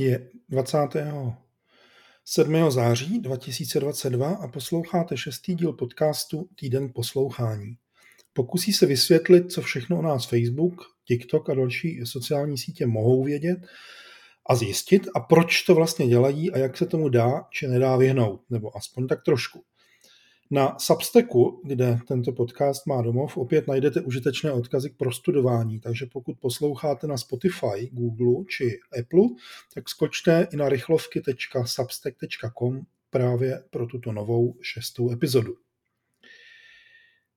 Je 27. září 2022 a posloucháte šestý díl podcastu Týden poslouchání. Pokusí se vysvětlit, co všechno o nás Facebook, TikTok a další sociální sítě mohou vědět a zjistit a proč to vlastně dělají a jak se tomu dá či nedá vyhnout, nebo aspoň tak trošku. Na Substacku, kde tento podcast má domov, opět najdete užitečné odkazy k prostudování, takže pokud posloucháte na Spotify, Google či Apple, tak skočte i na rychlovky.substack.com právě pro tuto novou šestou epizodu.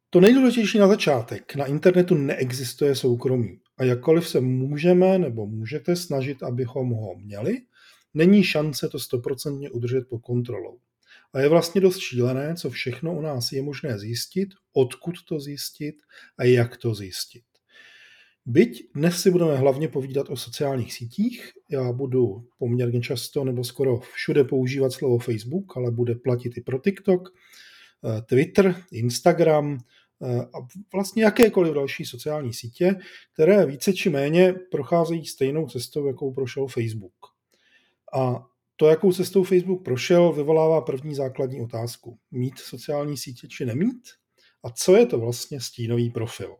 To nejdůležitější na začátek. Na internetu neexistuje soukromí. A jakkoliv se můžeme nebo můžete snažit, abychom ho měli, není šance to stoprocentně udržet pod kontrolou. A je vlastně dost šílené, co všechno u nás je možné zjistit, odkud to zjistit a jak to zjistit. Byť dnes si budeme hlavně povídat o sociálních sítích, já budu poměrně často nebo skoro všude používat slovo Facebook, ale bude platit i pro TikTok, eh, Twitter, Instagram eh, a vlastně jakékoliv další sociální sítě, které více či méně procházejí stejnou cestou, jakou prošel Facebook. A to, jakou cestou Facebook prošel, vyvolává první základní otázku. Mít sociální sítě či nemít? A co je to vlastně stínový profil?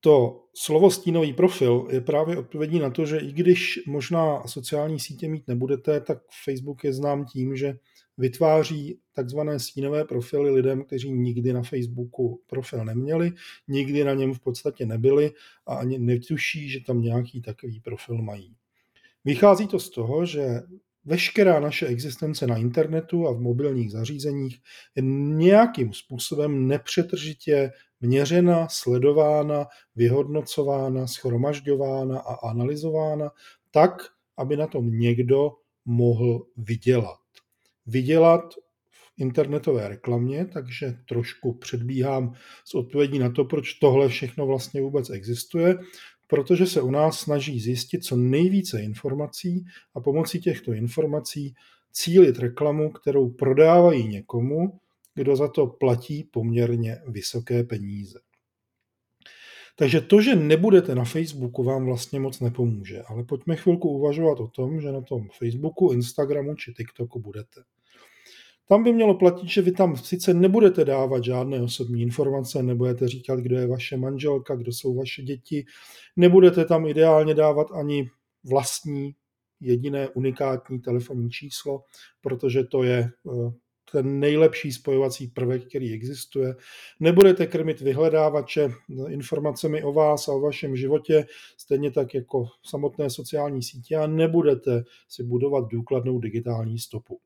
To slovo stínový profil je právě odpovědí na to, že i když možná sociální sítě mít nebudete, tak Facebook je znám tím, že vytváří takzvané stínové profily lidem, kteří nikdy na Facebooku profil neměli, nikdy na něm v podstatě nebyli a ani netuší, že tam nějaký takový profil mají. Vychází to z toho, že veškerá naše existence na internetu a v mobilních zařízeních je nějakým způsobem nepřetržitě měřena, sledována, vyhodnocována, schromažďována a analyzována tak, aby na tom někdo mohl vydělat. Vydělat v internetové reklamě, takže trošku předbíhám s odpovědí na to, proč tohle všechno vlastně vůbec existuje protože se u nás snaží zjistit co nejvíce informací a pomocí těchto informací cílit reklamu, kterou prodávají někomu, kdo za to platí poměrně vysoké peníze. Takže to, že nebudete na Facebooku, vám vlastně moc nepomůže, ale pojďme chvilku uvažovat o tom, že na tom Facebooku, Instagramu či TikToku budete. Tam by mělo platit, že vy tam sice nebudete dávat žádné osobní informace, nebudete říkat, kdo je vaše manželka, kdo jsou vaše děti, nebudete tam ideálně dávat ani vlastní jediné unikátní telefonní číslo, protože to je eh, ten nejlepší spojovací prvek, který existuje. Nebudete krmit vyhledávače informacemi o vás a o vašem životě, stejně tak jako samotné sociální sítě a nebudete si budovat důkladnou digitální stopu.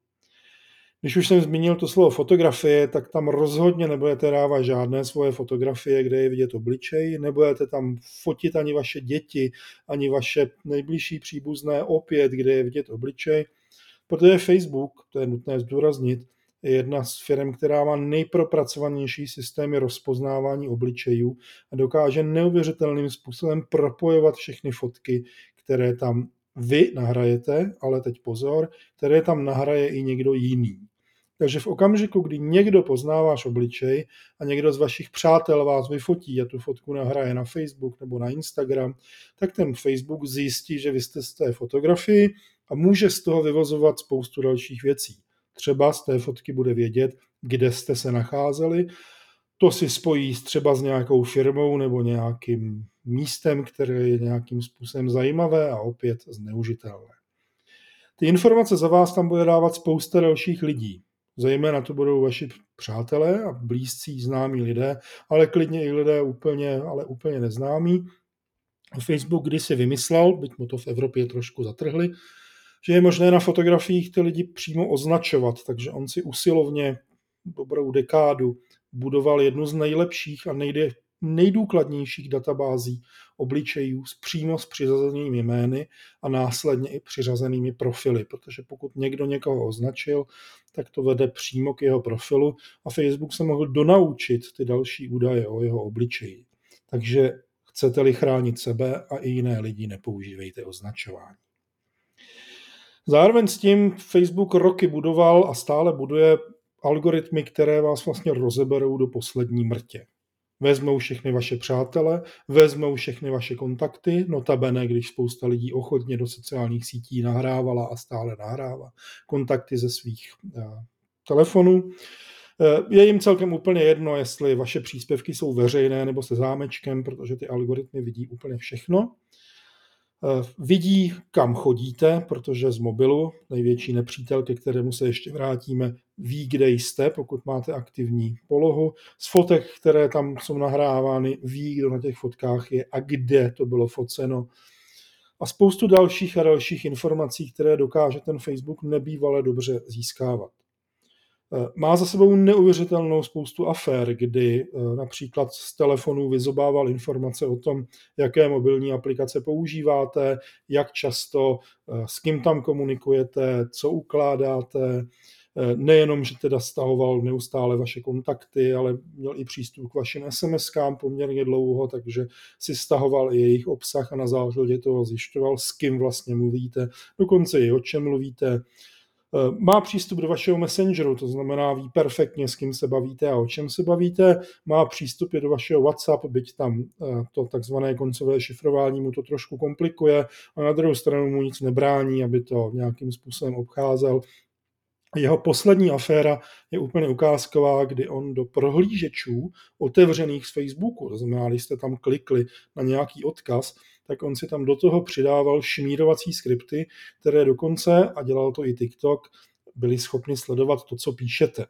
Když už jsem zmínil to slovo fotografie, tak tam rozhodně nebudete dávat žádné svoje fotografie, kde je vidět obličej, nebudete tam fotit ani vaše děti, ani vaše nejbližší příbuzné opět, kde je vidět obličej, protože Facebook, to je nutné zdůraznit, je jedna z firm, která má nejpropracovanější systémy rozpoznávání obličejů a dokáže neuvěřitelným způsobem propojovat všechny fotky, které tam vy nahrajete, ale teď pozor, které tam nahraje i někdo jiný. Takže v okamžiku, kdy někdo pozná váš obličej a někdo z vašich přátel vás vyfotí a tu fotku nahraje na Facebook nebo na Instagram, tak ten Facebook zjistí, že vy jste z té fotografii a může z toho vyvozovat spoustu dalších věcí. Třeba z té fotky bude vědět, kde jste se nacházeli, to si spojí třeba s nějakou firmou nebo nějakým místem, které je nějakým způsobem zajímavé a opět zneužitelné. Ty informace za vás tam bude dávat spousta dalších lidí. Zejména to budou vaši přátelé a blízcí známí lidé, ale klidně i lidé úplně, ale úplně neznámí. Facebook kdysi vymyslel, byť mu to v Evropě trošku zatrhli, že je možné na fotografiích ty lidi přímo označovat, takže on si usilovně dobrou dekádu budoval jednu z nejlepších a nejde, nejdůkladnějších databází obličejů s přímo s přiřazenými jmény a následně i přiřazenými profily, protože pokud někdo někoho označil, tak to vede přímo k jeho profilu a Facebook se mohl donaučit ty další údaje o jeho obličeji. Takže chcete-li chránit sebe a i jiné lidi, nepoužívejte označování. Zároveň s tím Facebook roky budoval a stále buduje algoritmy, které vás vlastně rozeberou do poslední mrtě. Vezmou všechny vaše přátele, vezmou všechny vaše kontakty, notabene, když spousta lidí ochotně do sociálních sítí nahrávala a stále nahrává kontakty ze svých uh, telefonů. Eh, je jim celkem úplně jedno, jestli vaše příspěvky jsou veřejné nebo se zámečkem, protože ty algoritmy vidí úplně všechno. Eh, vidí, kam chodíte, protože z mobilu, největší nepřítel, ke kterému se ještě vrátíme, ví, kde jste, pokud máte aktivní polohu. Z fotek, které tam jsou nahrávány, ví, kdo na těch fotkách je a kde to bylo foceno. A spoustu dalších a dalších informací, které dokáže ten Facebook nebývale dobře získávat. Eh, má za sebou neuvěřitelnou spoustu afér, kdy eh, například z telefonu vyzobával informace o tom, jaké mobilní aplikace používáte, jak často, eh, s kým tam komunikujete, co ukládáte. Nejenom, že teda stahoval neustále vaše kontakty, ale měl i přístup k vašim SMS-kám poměrně dlouho, takže si stahoval i jejich obsah a na základě toho zjišťoval, s kým vlastně mluvíte, dokonce i o čem mluvíte má přístup do vašeho messengeru, to znamená ví perfektně, s kým se bavíte a o čem se bavíte, má přístup i do vašeho WhatsApp, byť tam eh, to takzvané koncové šifrování mu to trošku komplikuje a na druhou stranu mu nic nebrání, aby to nějakým způsobem obcházel. Jeho poslední aféra je úplně ukázková, kdy on do prohlížečů otevřených z Facebooku, to znamená, když jste tam klikli na nějaký odkaz, tak on si tam do toho přidával šmírovací skripty, které dokonce, a dělal to i TikTok, byli schopni sledovat to, co píšete.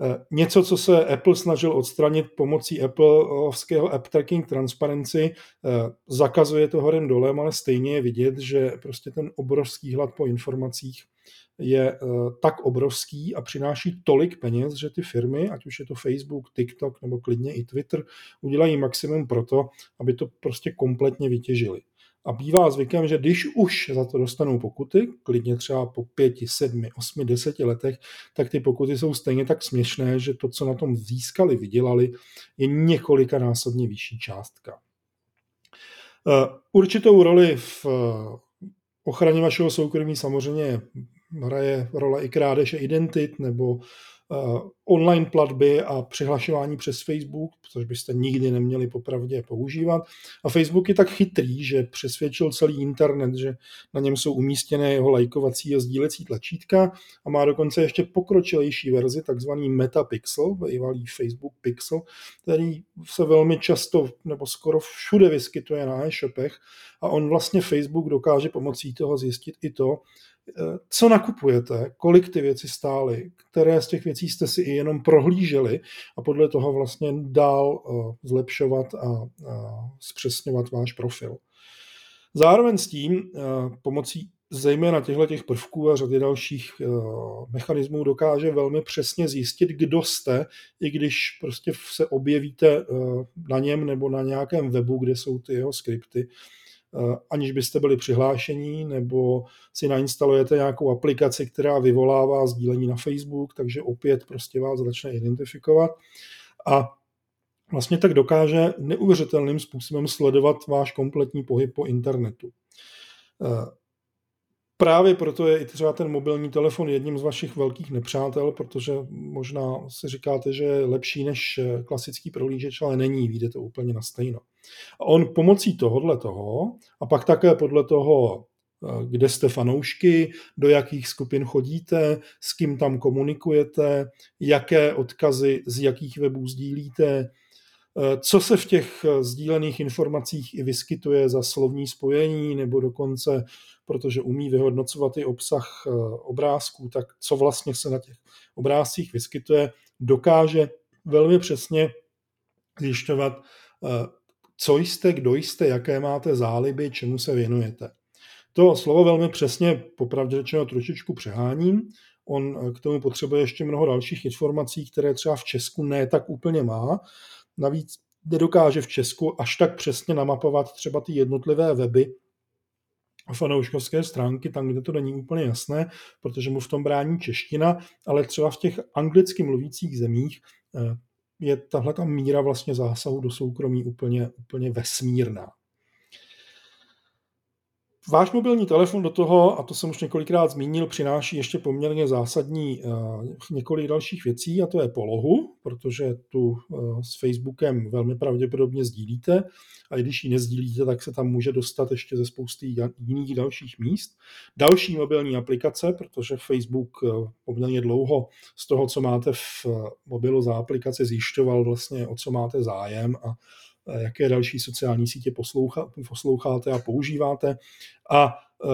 Eh, něco, co se Apple snažil odstranit pomocí Appleovského App Tracking Transparency, eh, zakazuje to horem dolem, ale stejně je vidět, že prostě ten obrovský hlad po informacích je eh, tak obrovský a přináší tolik peněz, že ty firmy, ať už je to Facebook, TikTok nebo klidně i Twitter, udělají maximum pro to, aby to prostě kompletně vytěžili. A bývá zvykem, že když už za to dostanou pokuty, klidně třeba po pěti, sedmi, osmi, deseti letech, tak ty pokuty jsou stejně tak směšné, že to, co na tom získali, vydělali, je několika násobně vyšší částka. Eh, určitou roli v eh, ochraně vašeho soukromí samozřejmě hraje role i krádeže identit nebo Eh, online platby a přihlašování přes Facebook, což byste nikdy neměli popravdě používat. A Facebook je tak chytrý, že přesvědčil celý internet, že na něm jsou umístěné jeho lajkovací a sdílecí tlačítka a má dokonce ještě pokročilejší verzi, takzvaný Metapixel, bývalý Facebook Pixel, který se velmi často nebo skoro všude vyskytuje na e-shopech a on vlastně Facebook dokáže pomocí toho zjistit i to, co nakupujete, kolik ty věci stály, které z těch věcí jste si i jenom prohlíželi a podle toho vlastně dál eh, zlepšovat a zpřesňovat váš profil. Zároveň s tím eh, pomocí zejména těchto těch prvků a řady dalších eh, mechanismů dokáže velmi přesně zjistit, kdo jste, i když prostě se objevíte na něm nebo na nějakém webu, kde jsou ty jeho skripty. Eh, aniž byste byli přihlášení, nebo si nainstalujete nějakou aplikaci, která vyvolává sdílení na Facebook, takže opět prostě vás začne identifikovat. A vlastně tak dokáže neuvěřitelným způsobem sledovat váš kompletní pohyb po internetu. Eh, právě proto je i třeba ten mobilní telefon jedním z vašich velkých nepřátel, protože možná si říkáte, že je lepší než klasický prohlížeč, ale není, vyjde to úplně na stejno. A on pomocí tohohle toho a pak také podle toho, eh, kde jste fanoušky, do jakých skupin chodíte, s kým tam komunikujete, jaké odkazy z jakých webů sdílíte, eh, co se v těch eh, sdílených informacích i vyskytuje za slovní spojení, nebo dokonce, protože umí vyhodnocovat i obsah obrázků, tak co vlastně se na těch obrázcích vyskytuje, dokáže velmi přesně zjišťovat, co jste, kdo jste, jaké máte záliby, čemu se věnujete. To slovo velmi přesně, popravdě řečeno, trošičku přeháním. On eh, k tomu potřebuje ještě mnoho dalších informací, které třeba v Česku ne tak úplně má. Navíc nedokáže v Česku až tak přesně namapovat třeba ty jednotlivé weby fanouškovské stránky, tam, kde to není úplně jasné, protože mu v tom brání čeština, ale třeba v těch anglicky mluvících zemích eh, je tahle ta míra vlastně zásahu do soukromí úplně, úplně vesmírná. Váš mobilní telefon do toho, a to jsem už několikrát zmínil, přináší ještě poměrně zásadní uh, několik dalších věcí, a to je polohu, protože tu uh, s Facebookem velmi pravděpodobně sdílíte, a i když ji nezdílíte, tak se tam může dostat ještě ze spousty jiných dalších míst. Další mobilní aplikace, protože Facebook uh, poměrně dlouho z toho, co máte v mobilu za aplikaci, zjišťoval vlastně, o co máte zájem a jaké další sociální sítě poslouchá, posloucháte a používáte. A e,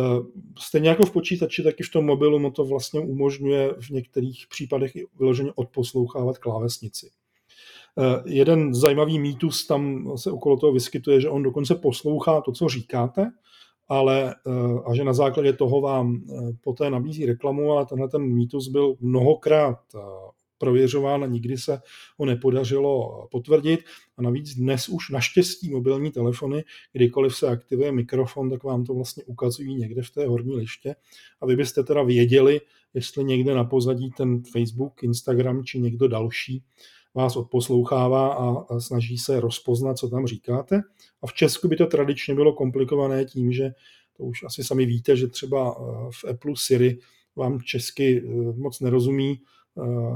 stejně jako v počítači, tak i v tom mobilu mu to vlastně umožňuje v některých případech vyloženě odposlouchávat klávesnici. E, jeden zajímavý mýtus tam se okolo toho vyskytuje, že on dokonce poslouchá to, co říkáte, ale, e, a že na základě toho vám poté nabízí reklamu, ale tenhle ten mýtus byl mnohokrát prověřován a nikdy se ho nepodařilo potvrdit. A navíc dnes už naštěstí mobilní telefony, kdykoliv se aktivuje mikrofon, tak vám to vlastně ukazují někde v té horní liště. A vy byste teda věděli, jestli někde na pozadí ten Facebook, Instagram či někdo další vás odposlouchává a snaží se rozpoznat, co tam říkáte. A v Česku by to tradičně bylo komplikované tím, že to už asi sami víte, že třeba v Apple Siri vám česky eh, moc nerozumí, Eh,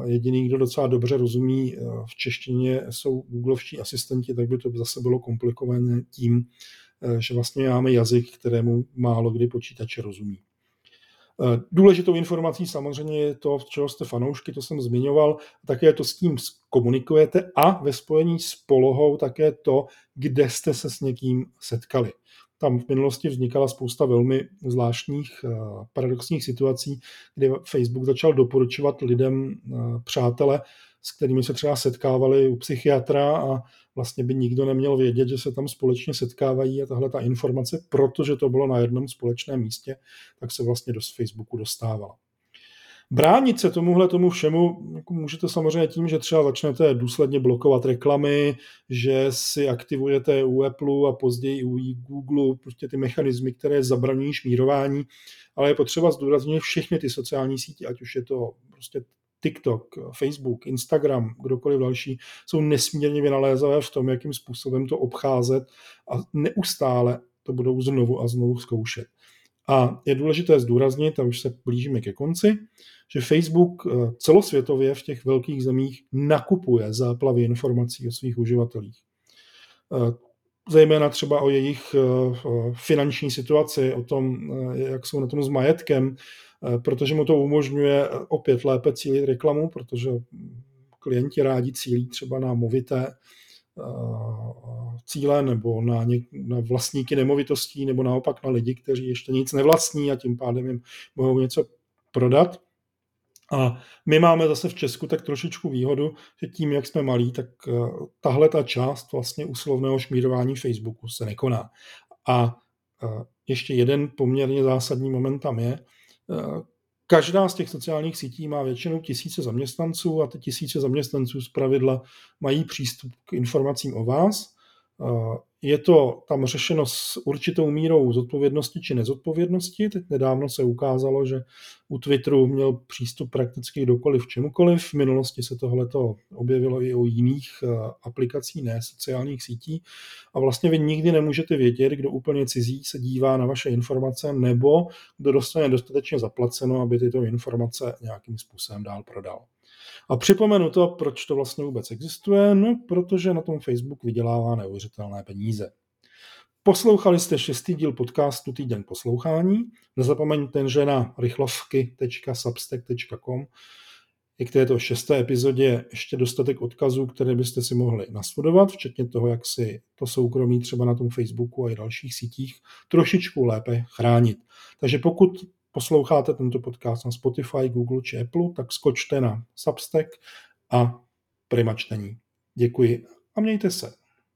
jediný, kdo docela dobře rozumí eh, v češtině, jsou googlovští asistenti, tak by to zase bylo komplikované tím, eh, že vlastně máme jazyk, kterému málo kdy počítače rozumí. Důležitou informací samozřejmě je to, čeho jste fanoušky, to jsem zmiňoval, také to s tím komunikujete a ve spojení s polohou také to, kde jste se s někým setkali. Tam v minulosti vznikala spousta velmi zvláštních eh, paradoxních situací, kdy Facebook začal doporučovat lidem eh, přátele, s kterými se třeba setkávali u psychiatra a vlastně by nikdo neměl vědět, že se tam společně setkávají a tahle ta informace, protože to bylo na jednom společném místě, tak se vlastně do Facebooku dostávala. Bránit se tomuhle tomu všemu jako můžete samozřejmě tím, že třeba začnete důsledně blokovat reklamy, že si aktivujete u Apple a později u Google prostě ty mechanismy, které zabraňují šmírování, ale je potřeba zdůraznit všechny ty sociální sítě, ať už je to prostě TikTok, Facebook, Instagram, kdokoliv další, jsou nesmírně vynalézavé v tom, jakým způsobem to obcházet a neustále to budou znovu a znovu zkoušet. A je důležité zdůraznit, a už se blížíme ke konci, že Facebook eh, celosvětově v těch velkých zemích nakupuje záplavy informací o svých uživatelích. Eh, zejména třeba o jejich eh, finanční situaci, o tom, jak jsou na tom s majetkem, protože mu to umožňuje opět lépe cílit reklamu, protože klienti rádi cílí třeba na movité cíle nebo na, něk, na vlastníky nemovitostí nebo naopak na lidi, kteří ještě nic nevlastní a tím pádem jim mohou něco prodat. A my máme zase v Česku tak trošičku výhodu, že tím, jak jsme malí, tak eh, tahle ta část vlastně úslovného šmírování Facebooku se nekoná. A eh, ještě jeden poměrně zásadní moment tam je. Každá z těch sociálních sítí má většinou tisíce zaměstnanců a ty tisíce zaměstnanců z pravidla mají přístup k informacím o vás je to tam řešeno s určitou mírou zodpovědnosti či nezodpovědnosti. Teď nedávno se ukázalo, že u Twitteru měl přístup prakticky kdokoliv čemukoliv. V minulosti se tohleto objevilo i o jiných eh, aplikací, ne sociálních sítí. A vlastně vy nikdy nemůžete vědět, kdo úplně cizí se dívá na vaše informace nebo kdo dostane dostatečně zaplaceno, aby tyto informace nějakým způsobem dál prodal. A připomenu to, proč to vlastně vůbec existuje, no protože na tom Facebook vydělává neuvěřitelné peníze. Poslouchali jste šestý díl podcastu Týden poslouchání. Nezapomeňte, že na rychlovky.substack.com je k této šesté epizodě ještě dostatek odkazů, které byste si mohli nasledovat, včetně toho, jak si to soukromí třeba na tom Facebooku a i dalších sítích trošičku lépe chránit. Takže pokud posloucháte tento podcast na Spotify, Google či Apple, tak skočte na Substack a Prima čtení. Děkuji a mějte se.